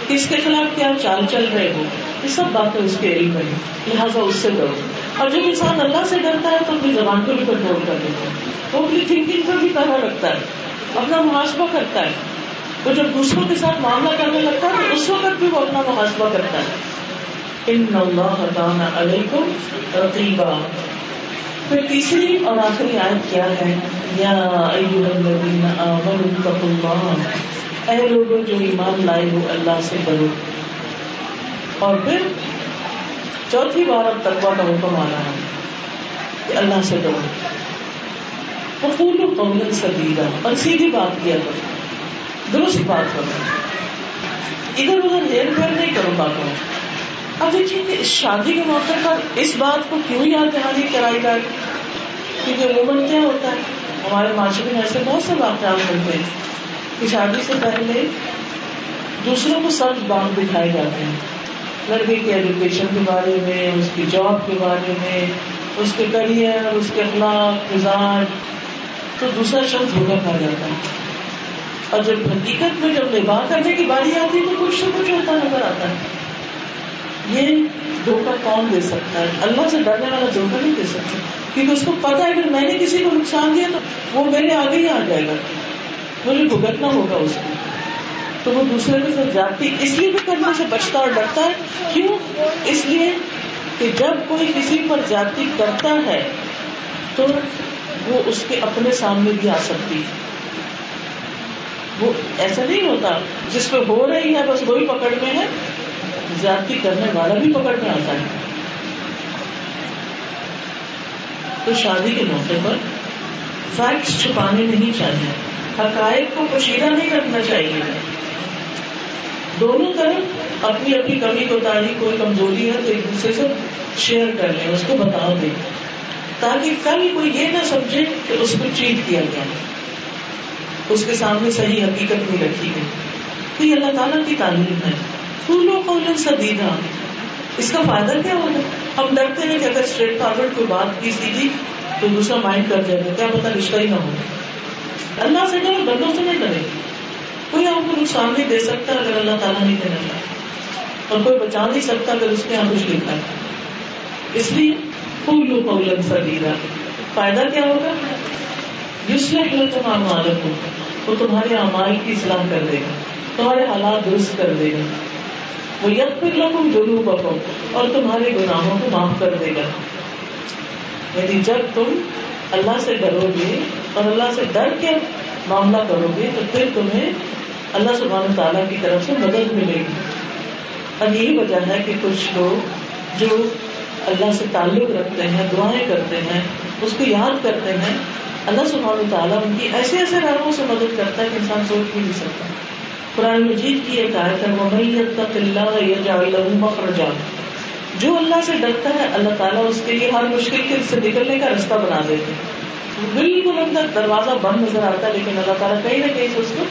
کس کے خلاف کیا چال چل رہے ہو؟ یہ سب باتیں اس کے علم میں لہٰذا اس سے ڈرو۔ اور جب انسان اللہ سے ڈرتا ہے تو اپنی زبان کو بھی کنٹرول کر دیتا ہے۔ وہ اپنی تھنکنگ پر بھی طرح رکھتا ہے۔ اپنا محاسبہ کرتا ہے۔ وہ جب دوسروں کے ساتھ معاملہ کرنے لگتا ہے تو اس وقت بھی وہ اپنا محاسبہ کرتا ہے۔ ان اللہ علیکم رقیبہ پھر تیسری اور آخری آیت کیا ہے؟ یا ایوہ الذین آمنوا اتقوا اللہ۔ اے لوگوں، جو ایمان لائے ہو، اللہ سے ڈرو اور پھر چوتھی بار اب تقوا کا حکم آ رہا ہے کہ اللہ سے ڈرو پھول قول سبیرا اور سیدھی بات کیا کرو درست بات کرو ادھر ادھر ہیر پھیر نہیں کرو باتوں اب دیکھیے کہ شادی کے موقع پر اس بات کو کیوں یاد دہانی کرائی جائے؟ کیونکہ عموماً کیا ہوتا ہے؟ ہمارے معاشرے میں ایسے بہت سے واقعات ہوتے ہیں کہ شادی سے پہلے دوسروں کو سب باندھ دکھائے جاتے ہیں۔ لڑکے کی ایجوکیشن کے بارے میں، اس کی جاب کے بارے میں، اس کے کریئر اس کے اخلاق، مزاج، تو دوسرا شخص دھوکا کھا جاتا ہے۔ اور جب حقیقت میں جب نباہ کرنے کی باری آتی ہے تو کچھ نہ کچھ ہوتا نظر آتا ہے۔ یہ دھوکا کون دے سکتا ہے؟ اللہ سے ڈرنے والا دھوکا نہیں دے سکتا۔ کیونکہ اس کو پتا ہے کہ میں نے کسی کو نقصان دیا تو وہ میرے آگے ہی آ جائے گا۔ مجھے بھگتنا ہوگا اس کو۔ تو وہ دوسرے کے ساتھ جاتی اس لیے بھی کرنے سے بچتا اور ڈرتا ہے۔ کیوں؟ اس لیے کہ جب کوئی کسی پر جاتی کرتا ہے تو وہ اس کے اپنے سامنے بھی آ سکتی۔ وہ ایسا نہیں ہوتا، جس پہ ہو رہی ہے، بس وہی پکڑ میں ہے۔ جاتی کرنے والا بھی پکڑ میں آتا ہے۔ تو شادی کے موقع پر فیکٹس چھپانے نہیں چاہیے۔ حقائق کو پوشیدہ نہیں رکھنا چاہیے۔ دونوں طرف اپنی اپنی کمی کو تاریخ، کوئی کمزوری ہے تو ایک دوسرے سے شیئر کر لیں، اس کو بتا دیں تاکہ کل کوئی یہ نہ سمجھے کہ اس کو چیٹ کیا گیا۔ اس کے سامنے صحیح حقیقت نہیں رکھی گئی۔ تو یہ اللہ تعالیٰ کی تعلیم ہے۔ پھولوں کو سدیدہ اس کا فائدہ کیا ہوگا ہم ڈرتے ہیں کہ اگر اسٹریٹ فارورڈ کوئی بات کی سیدھی جی، تو دوسرا مائنڈ کر جائے گا کیا پتا رشتہ ہی نہ ہو۔ اللہ سے ڈرو، بندوں سے نہیں ڈرے۔ کوئی آپ کو نقصان نہیں دے سکتا اگر اللہ تعالیٰ نہیں دینا چاہتا۔ اور کوئی بچا نہیں سکتا اگر اس کے یہاں کچھ لکھا ہے۔ اس لیے پھول پولن سدیرا فائدہ کیا ہوگا؟ جس میں اگر تم عالم وہ تمہارے اعمال کی اصلاح کر دے گا، تمہارے حالات درست کر دے گا۔ پھر لکم گرو بکو اور تمہارے گناہوں کو معاف کر دے گا۔ یعنی جب تم اللہ سے ڈرو گے اور اللہ سے ڈر کے معاملہ کرو گے تو پھر تمہیں اللہ سبحانہ تعالیٰ کی طرف سے مدد ملے گی۔ اور یہی وجہ ہے کہ کچھ لوگ جو اللہ سے تعلق رکھتے ہیں، دعائیں کرتے ہیں، اس کو یاد کرتے ہیں، اللہ سبحانہ تعالیٰ ان کی ایسے ایسے راہوں سے مدد کرتا ہے کہ انسان سوچ بھی نہیں سکتا۔ قرآن مجید کی ایک آیت ہے وہ اللہ مخرجا۔ جو اللہ سے ڈرتا ہے، اللہ تعالیٰ اس کے لیے ہر مشکل کے سے نکلنے کا رستہ بنا دیتے ہیں بالکل اندر دروازہ بند نظر آتا ہے، لیکن اللہ تعالیٰ کہیں نہ کہیں سے اس کو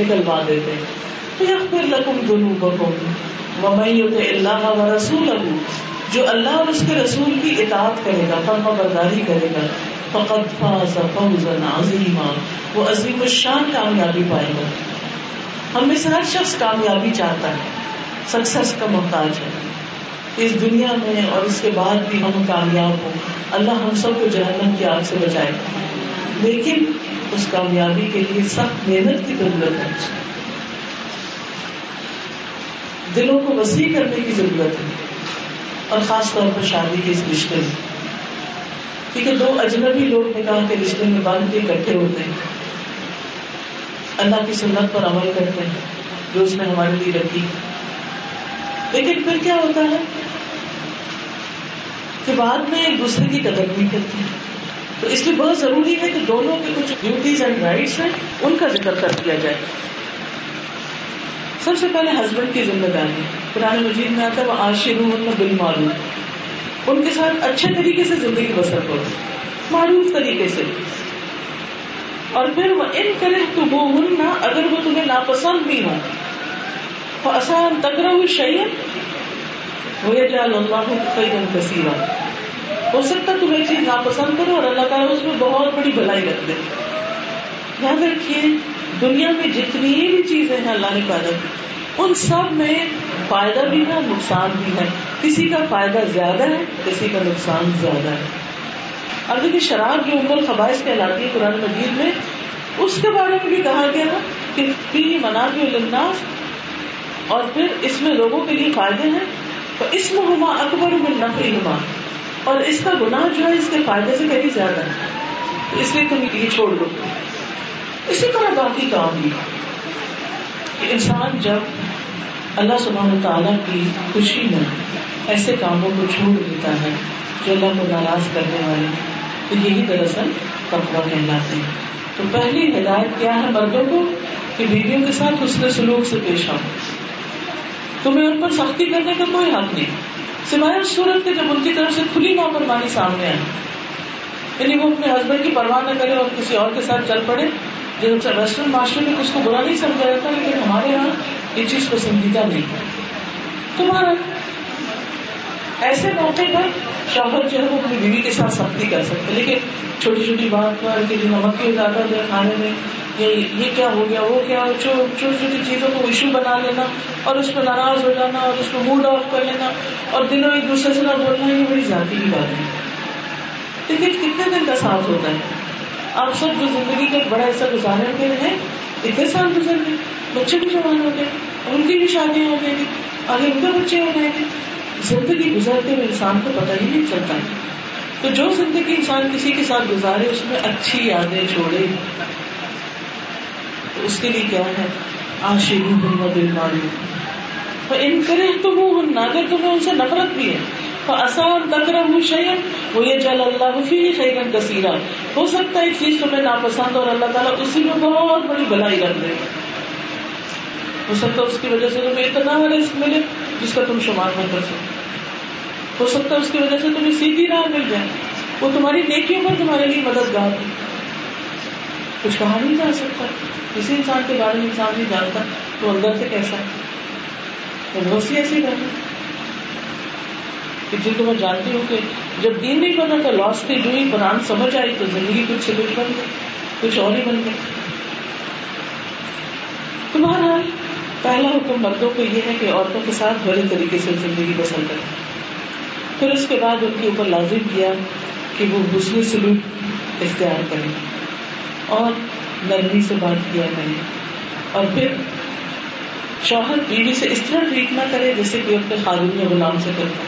نکلوا دیتے ہیں۔ پھر لکم دنو بکم ومن اللہ و رسول جو اللہ اور اس کے رسول کی اطاعت کرے گا فرما برداری کرے گا فقط فاز فوزا عظیما وہ عظیم الشان کامیابی پائے گا۔ ہم میں سے ہر شخص کامیابی چاہتا ہے سکسیس کا محتاج ہے۔ اس دنیا میں اور اس کے بعد بھی ہم کامیاب ہوں۔ اللہ ہم سب کو جہنم کی آگ سے بچائے۔ لیکن اس کامیابی کے لیے سخت محنت کی ضرورت ہے۔ دلوں کو وسیع کرنے کی ضرورت ہے۔ اور خاص طور پر شادی کے اس رشتے میں۔ کیونکہ دو اجنبی لوگ نکاح کے رشتے میں باندھ کے اکٹھے ہوتے ہیں۔ اللہ کی سنت پر عمل کرتے ہیں، جو اس نے ہمارے لیے رکھی۔ لیکن پھر کیا ہوتا ہے؟ کہ بعد میں ایک دوسرے کی قدر نہیں کرتی تو اس لیے بہت ضروری ہے کہ دونوں کے کچھ ڈیوٹیز اینڈ رائٹس ہیں، ان کا ذکر کر دیا جائے۔ سب سے پہلے ہسبینڈ کی ذمہ داری۔ پرانے مجید میں آتا ہے وہ آشر بل معروف ان کے ساتھ اچھے طریقے سے زندگی بسر کرو۔ معروف طریقے سے۔ اور پھر وہ ان کرے تو وہ نہ اگر وہ تمہیں ناپسند بھی ہو آسان تکرا ہوئی شعیب وہ جال اللہ کئی دن کثیرہ ہو سکتا تم چیز ناپسند کرو اور اللہ تعالیٰ اس میں بہت بڑی بھلائی رکھ دے۔ یاد رکھیے، دنیا میں جتنی بھی چیزیں ہیں اللہ نے پیدا کی، ان سب میں فائدہ بھی ہے، نقصان بھی ہے۔ کسی کا فائدہ زیادہ ہے، کسی کا نقصان زیادہ ہے۔ اب دیکھیے شراب جو عمر خبائش کہلاتی ہے قرآن مجید میں۔ اس کے بارے میں بھی کہا گیا کہ پی منافع الناس اور پھر اس میں لوگوں کے لیے فائدے ہیں۔ تو اس میں ہما اکبر میں نفری اور اس کا گناہ جو ہے اس کے فائدے سے کہیں زیادہ ہے۔ اس لیے تم یہ چھوڑ دو۔ اسی طرح باقی کام بھی۔ کہ انسان جب اللہ سبحانہ تعالیٰ کی خوشی میں ایسے کاموں کو چھوڑ دیتا ہے جو اللہ کو ناراض کرنے والے تو یہی دراصل تقوا کہلاتے ہیں۔ تو پہلی ہدایت کیا ہے مردوں کو؟ کہ بیویوں کے ساتھ حسن سلوک سے پیش آؤ۔ تمہیں ان پر سختی کرنے کا کوئی حق نہیں۔ سوائے اس صورت کے جب ان کی طرف سے کھلی نافرمانی سامنے آئے۔ یعنی وہ اپنے ہسبینڈ کی پرواہ نہ کرے اور کسی اور کے ساتھ چل پڑے۔ جو ویسٹرن معاشرے میں اس کو برا نہیں سمجھا جاتا، لیکن ہمارے یہاں یہ چیز پسندیدہ نہیں۔ ہے تمہارا ایسے موقع پر شوہر جو ہے وہ اپنی بیوی کے ساتھ سختی کر سکتے لیکن چھوٹی چھوٹی بات پر کہ نمک کی زیادہ جو کھانے میں یہ کیا ہو گیا؟ وہ کیا چھوٹی چھوٹی چیزوں کو ایشو بنا لینا اور اس پہ ناراض ہو جانا اور اس کو موڈ آف کر لینا اور دنوں ایک دوسرے سے نہ بولنا، یہ بڑی ذاتی کی بات ہے۔ لیکن کتنے دن کا ساتھ ہوتا ہے۔ آپ سب جو زندگی کا بڑا حصہ گزارے ہوئے ہیں اتنے سال گزر گئے بچے بھی جوان ہو گئے، ان کی بھی شادیاں ہو گئی آگے ان کے بچے ہو گئے زندگی گزرتے ہوئے انسان کو پتہ ہی نہیں چلتا تو جو زندگی انسان کسی کے ساتھ گزارے، اس میں اچھی یادیں چھوڑے تو اس کے لیے کیا ہے؟ آشی دل ماری ان کرے تو وہ اگر تمہیں ان سے نفرت بھی ہے۔ تو آسان تکرم ہوں وہ یہ جل اللہ خیرن کثیرہ ہو سکتا ہے ایک چیز تمہیں ناپسند اور اللہ تعالیٰ اسی میں بہت بڑی بلائی کر دے۔ ہو سکتا ہے اس کی وجہ سے تمہیں اتنا رزق ملے جس کا تم شمار نہ کر سکتے۔ ہو سکتا ہے اس کی وجہ سے تمہیں سیدھی راہ مل جائے۔ وہ تمہاری نیکیوں پر تمہارے لیے مددگار ہے۔ کچھ کہا نہیں جا سکتا۔ کسی انسان کے بارے میں انسان نہیں جانتا۔ تو اندر سے کیسا بہت سی ایسی بات کہ جن کو میں جانتی ہوں کہ جب دین نہیں بنا تو لاس کی جو ہی قرآن سمجھ آئی تو زندگی کچھ سے کچھ بن گئی، کچھ اور ہی بن گئی۔ تمہارا پہلا حکم مردوں کو یہ ہے کہ عورتوں کے ساتھ بڑے طریقے سے زندگی بسر کریں۔ پھر اس کے بعد ان کے اوپر لازم کیا کہ وہ حسن سلوک اختیار کریں۔ اور نرمی سے بات کیا کریں۔ اور پھر شوہر بیوی سے اس طرح ٹریٹ نہ کرے جیسے کہ اپنے خادم یا غلام سے کرتا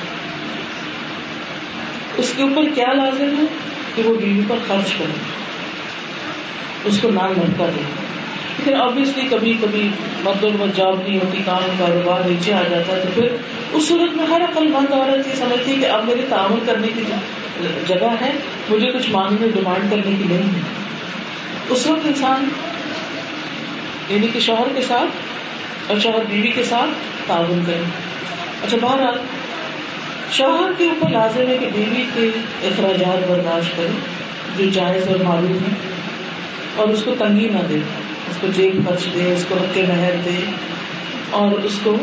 اس کے اوپر کیا لازم ہے؟ کہ وہ بیوی پر خرچ کرے۔ اس کو نام لڑکا دے۔ لیکن آبیسلی کبھی کبھی مدد میں جاب نہیں ہوتی کام کاروبار نیچے آ جاتا ہے، تو پھر اس صورت میں ہر عقل مند عورت یہ سمجھتی ہے کہ اب میرے تعاون کرنے کی جگہ ہے، مجھے کچھ مانگنے ڈیمانڈ کرنے کی نہیں ہے۔ اس وقت انسان یعنی کہ شوہر کے ساتھ اور شوہر بیوی کے ساتھ تعاون کرے۔ اچھا بہرحال شوہر کے اوپر لازم ہے کہ بیوی کے اخراجات برداشت کرے، جو جائز اور معلوم ہے اور اس کو تنگی نہ دے۔ اس کو جیب خرچ دے، اس کو رکھے مہر دے۔ اور اس کو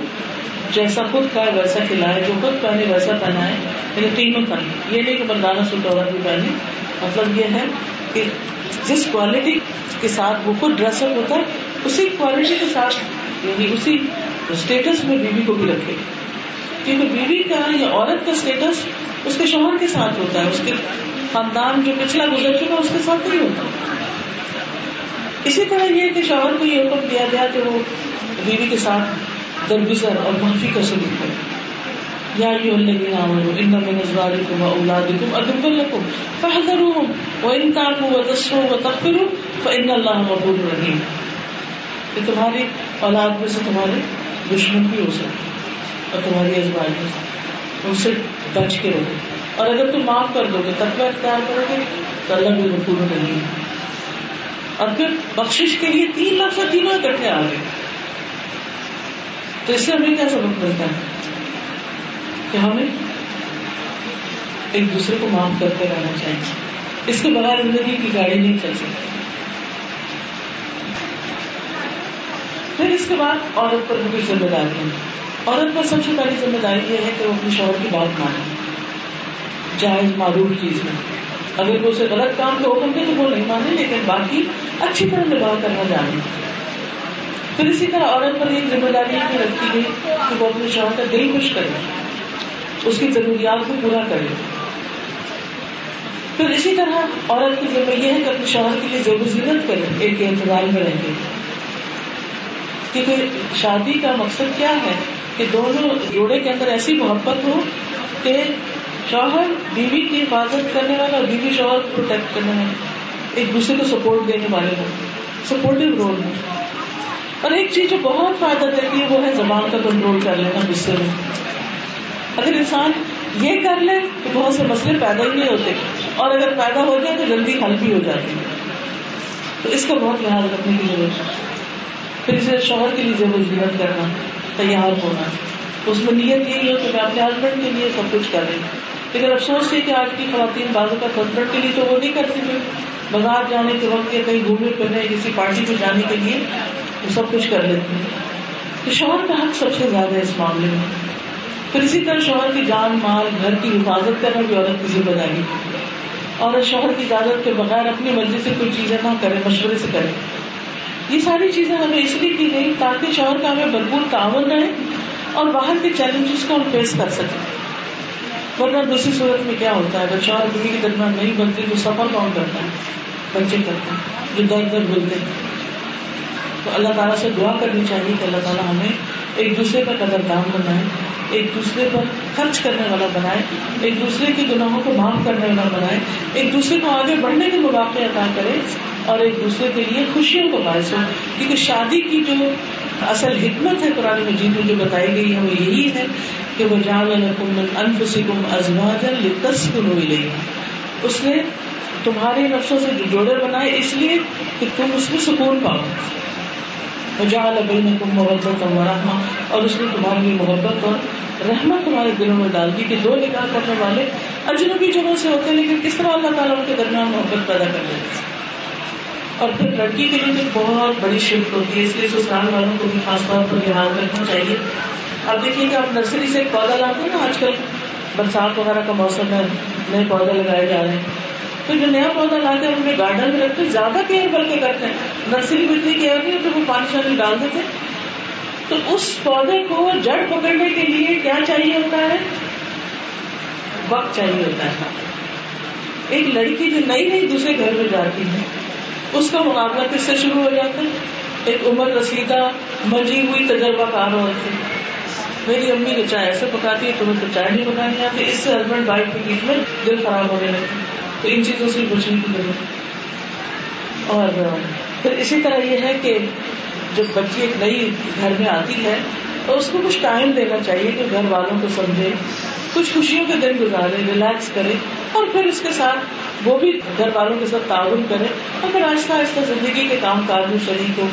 جیسا خود کھائے ویسا کھلائے، جو خود پہنے ویسا پہنائے۔ یعنی تینوں پہنے۔ یہ نہیں کہ مردانہ سوٹ عورت بھی پہنے۔ مطلب یہ ہے کہ جس کوالٹی کے ساتھ وہ خود ڈریس اپ ہوتا ہے، اسی کوالٹی کے ساتھ یعنی اسی اسٹیٹس میں بیوی کو بھی رکھے۔ کیونکہ بیوی کا یا عورت کا اسٹیٹس اس کے شوہر کے ساتھ ہوتا ہے۔ اس کے خاندان جو پچھلا گزر چکا اس کے ساتھ نہیں ہوتا۔ اسی طرح یہ کہ شوہر کو یہ حکم دیا گیا کہ وہ بیوی کے ساتھ درگزر اور معافی کا سلوک کرے۔ یا یہ الذین آمنوا ان من ازواجکم واولادکم عدوا لکم فاحذروهم وان تعفوا وتصفوا وتغفروا فان اللہ غفور رحیم۔ کہ تمہاری اولاد میں سے تمہارے دشمن بھی ہو سکتے اور تمہاری ازواج میں ان سے بچ کے رہو۔ اور اگر تم معاف کر دو گے، تقوی اختیار کرو گے، تو اللہ بھی رکو نہیں ہے اور پھر بخش کے لیے تین لاکھ سے تینوں اکٹھے آ گئے۔ تو اس سے ہمیں کیا سبق ملتا ہے؟ کہ ہمیں ایک دوسرے کو معاف کرتے رہنا چاہیے۔ اس کے بغیر زندگی کی گاڑی نہیں چل سکتی۔ پھر اس کے بعد عورت پر بھی ذمہ داری ہے۔ عورت پر سب سے پہلی ذمہ داری یہ ہے کہ وہ اپنے شوہر کی بات مانے۔ جائز معروف چیز میں اگر وہ اسے غلط کام کے حکم دے تو وہ نہیں مانے، لیکن باقی اچھی طرح نباہ کرنا جانے۔ پھر اسی طرح عورت پر ایک ذمہ داری بھی رکھی گئی کہ وہ اپنے شوہر کا دل خوش کرے، اس کی ضروریات کو پورا کرے۔ پھر اسی طرح عورت کی ذمہ یہ ہے کہ اپنے شوہر کے لیے زیب زینت کرے، ایک انتظار میں رہیں گے کیونکہ شادی کا مقصد کیا ہے؟ کہ دونوں جوڑے کے اندر ایسی محبت ہو کہ شوہر بیوی کی حفاظت کرنے والا اور بیوی شوہر کو پروٹیکٹ کرنے والا۔ ایک دوسرے کو سپورٹ دینے والے ہوں۔ سپورٹو رول میں اور ایک چیز جو بہت فائدہ دیتی ہے وہ ہے زبان کا کنٹرول کر لینا غصے میں۔ اگر انسان یہ کر لے تو بہت سے مسئلے پیدا ہی نہیں ہوتے۔ اور اگر پیدا ہو جائے تو جلدی حل بھی ہو جاتی ہے تو اس کا بہت لحاظ رکھنے کی ضرورت ہے۔ پھر اسے شوہر کے لیے ضرورت کرنا، تیار ہونا۔ اس میں نیت یہی ہو کہ میں اپنے ہسبینڈ کے لیے سب کچھ کر رہی ہوں۔ لیکن افسوس ہے کہ آج کی خواتین بازو کا ہسبینڈ کے لیے تو وہ نہیں کرتی تھی بازار جانے کے وقت یا کہیں گھومنے پھرنے کسی پارٹی میں جانے کے لیے وہ سب کچھ کر لیتی ہیں۔ تو شوہر کا حق سب سے زیادہ ہے اس معاملے میں۔ پھر اسی طرح شوہر کی جان، مال، گھر کی حفاظت کرنا بھی عورت کی ذمہ داری اور شوہر کی اجازت کے بغیر اپنی مرضی سے کوئی چیزیں نہ کرے مشورے سے کرے یہ ساری چیزیں ہمیں اس لیے کی گئی تاکہ شوہر کا ہمیں بھرپور تعاون رہے اور باہر کے چیلنجز کو ہم فیس کر سکیں۔ ورنہ دوسری صورت میں کیا ہوتا ہے؟ اگر شوہر بیوی کے درمیان نہیں بنتی تو سفر کون کرتا ہے؟ بچے کرتے ہیں، جو در در بولتے ہیں۔ تو اللہ تعالیٰ سے دعا کرنی چاہیے کہ اللہ تعالیٰ ہمیں ایک دوسرے کا قدر دام بنائے، ایک دوسرے پر خرچ کرنے والا بنائے، ایک دوسرے کے گناہوں کو معاف کرنے والا بنائے، ایک دوسرے کو آگے بڑھنے کے مواقع عطا کرے اور ایک دوسرے کے لیے خوشیوں کو باعث ہو۔ کیونکہ شادی کی جو اصل حکمت ہے قرآن مجید میں جو بتائی گئی ہے، وہ یہی ہے کہ وہ جان انفسکم ازواجا لتسکنوا الیہا اس نے تمہارے نفسوں سے جوڑے بنائے، اس لیے کہ تم اس میں سکون پاؤ۔ وجعل بینکم محبت و رحمہ اور اس نے تمہارے لیے محبت اور رحمت تمہارے دلوں میں ڈال دی کہ دو نکاح کرنے والے اجنبی جگہوں سے ہوتے ہیں، لیکن کس طرح اللہ تعالیٰ ان کے درمیان محبت پیدا کر دیتے اور پھر لڑکی کے لیے تو بہت بڑی شفٹ ہوتی ہے، اس لیے سسرال والوں کو بھی خاص طور پر دھیان رکھنا چاہیے۔ اب دیکھیے کہ آپ نرسری سے ایک پودا لاتے ہیں نا آج کل برسات وغیرہ کا موسم ہے، نئے پودے لگائے جا رہے ہیں۔ تو جو نیا پودا لاتے ہیں اپنے گارڈن میں رکھتے زیادہ کیئر بلکہ کرتے ہیں۔ نرسری میں اتنی کیئر نہیں ہوتی، وہ پانی شانی ڈال دیتے تو اس پودے کو جڑ پکڑنے کے لیے کیا چاہیے ہوتا ہے؟ وقت چاہیے ہوتا ہے۔ ایک لڑکی جو نئی نئی دوسرے گھر میں جاتی ہے اس کا مقابلہ کس سے شروع ہو جاتا ہے؟ ایک عمر رسیدہ مجی ہوئی تجربہ کار ہوتی ہے میری امی جو چائے ایسے پکاتی ہے، تمہیں تو چائے نہیں پکانی آتی۔ اس سے ہسبینڈ وائف کے بیچ میں دل خراب ہونے لگتی تو ان چیزوں سے بچنے کی ضرورت اور پھر اسی طرح یہ ہے کہ جب بچی ایک نئی گھر میں آتی ہے، تو اس کو کچھ ٹائم دینا چاہیے کہ گھر والوں کو سمجھے، کچھ خوشیوں کے دن گزارے، ریلیکس کرے، اور پھر اس کے ساتھ وہ بھی گھر والوں کے ساتھ تعاون کرے اور پھر آہستہ آہستہ زندگی کے کام کاج میں شریک ہو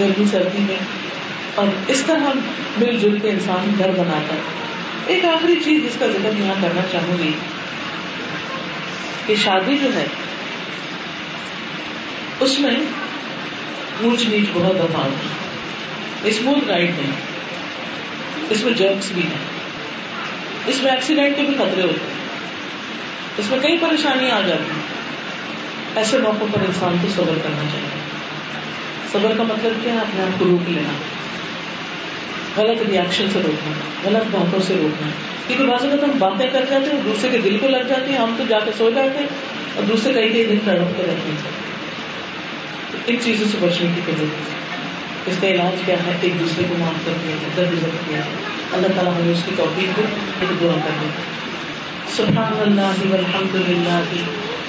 گرمی سردی میں اور اس طرح ہم مل جل کے انسان گھر بناتا ہے ایک آخری چیز جس کا ذکر یہاں کرنا چاہوں گی کہ شادی جو ہے، اس میں اونچ نیچ بہت دفعہ اسموتھ رائڈ نہیں، اس میں جرکس بھی ہیں۔ اس میں ایکسیڈنٹ کے بھی خطرے ہوتے ہیں۔ اس میں کئی پریشانیاں آ جاتی ہیں۔ ایسے موقعوں پر انسان کو صبر کرنا چاہیے۔ صبر کا مطلب کیا ہے؟ اپنے آپ کو روک لینا۔ غلط ریئیکشن سے روکنا، غلط باتوں سے روکنا۔ کیونکہ بعض اوقات ہم باتیں کر جاتے ہیں، دوسرے کے دل کو لگ جاتی ہیں، ہم تو جا کے سو جاتے ہیں اور دوسرے کئی کئی دن تڑپتے رہتے ہیں۔ ان چیزوں سے بچنے کی ضرورت ہے اس کا علاج کیا ہے؟ ایک دوسرے کو معاف کر دیا جائے، درد کیا جائے۔ اللہ تعالیٰ ہمیں اس کی توفیق کو دعا کر دیں سبحان اللہ والحمد للہ.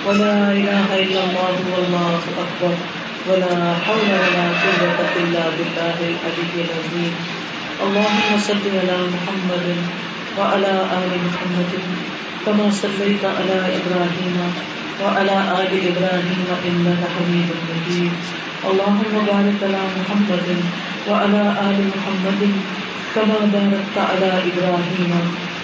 ولا الہ الا اللہ واللہ اکبر. ولا حول ولا قوة الا بالله العلي العظيم اللهم صل على محمد وعلى آل محمد كما صليت على إبراهيم وعلى آل إبراهيم إنك حميد مجيد اللهم بارك على محمد وعلى آل محمد كما باركت على إبراهيم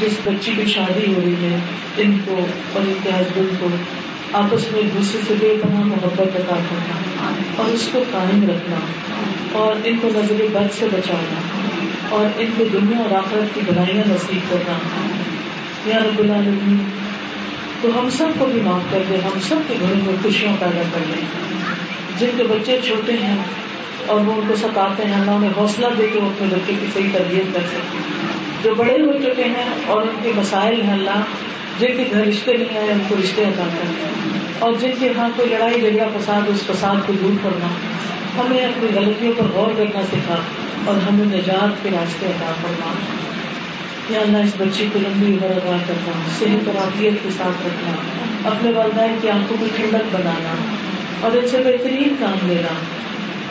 جس بچی کی شادی ہو رہی ہے، ان کو اور ان کے ہسبینڈ کو، آپس میں ایک دوسرے سے بے پناہ محبت عطا کرنا اور اس کو قائم رکھنا اور ان کو نظر بد سے بچانا اور ان کو دنیا اور آخرت کی بنائیاں نصیب کرنا۔ یا رب العالمین، تو ہم سب کو بھی معاف کر دے، ہم سب کے گھروں میں خوشیاں پیدا کر دیں جن کے بچے چھوٹے ہیں اور وہ ان کو ستاتے ہیں، اللہ انہیں حوصلہ دے کے وہ اپنے بچے کی صحیح تربیت کر سکتے ہیں۔ جو بڑے ہو چکے ہیں اور ان کے مسائل ہیں اللہ، جن کے گھر رشتے نہیں آئے ان کو رشتے ادا کرنا۔ اور جن کے ہاں کوئی لڑائی، جھگڑا، فساد، اس فساد کو دور کرنا۔ ہمیں اپنی غلطیوں پر غور کرنا سکھا اور ہمیں نجات کے راستے ادا کرنا یا اللہ، اس بچی کو لمبی عمر ادا کرنا، صحت اور عافیت کے ساتھ رکھنا، اپنے والدین کی آنکھوں کو ٹھنڈک بنانا اور ان سے بہترین کام لینا۔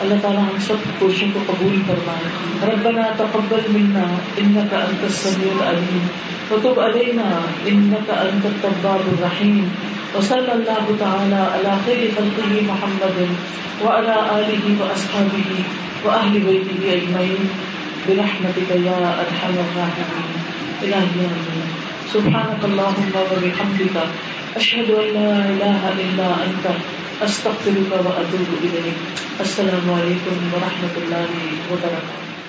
اللہ تعالیٰ ہم سب کوششوں کو قبول فرمائے۔ ربنا تقبل منا انك انت السميع العليم وتب علينا انك انت التواب الرحيم وصلى الله تعالى على خير خلقه محمد وعلى اله واصحابه واهل بيته اجمعين برحمتك يا ارحم الراحمين الهي امين سبحانك اللهم وبحمدك اشهد ان لا اله الا انت۔ استغفرك واتوب اليك السلام علیکم ورحمۃ اللہ وبرکاتہ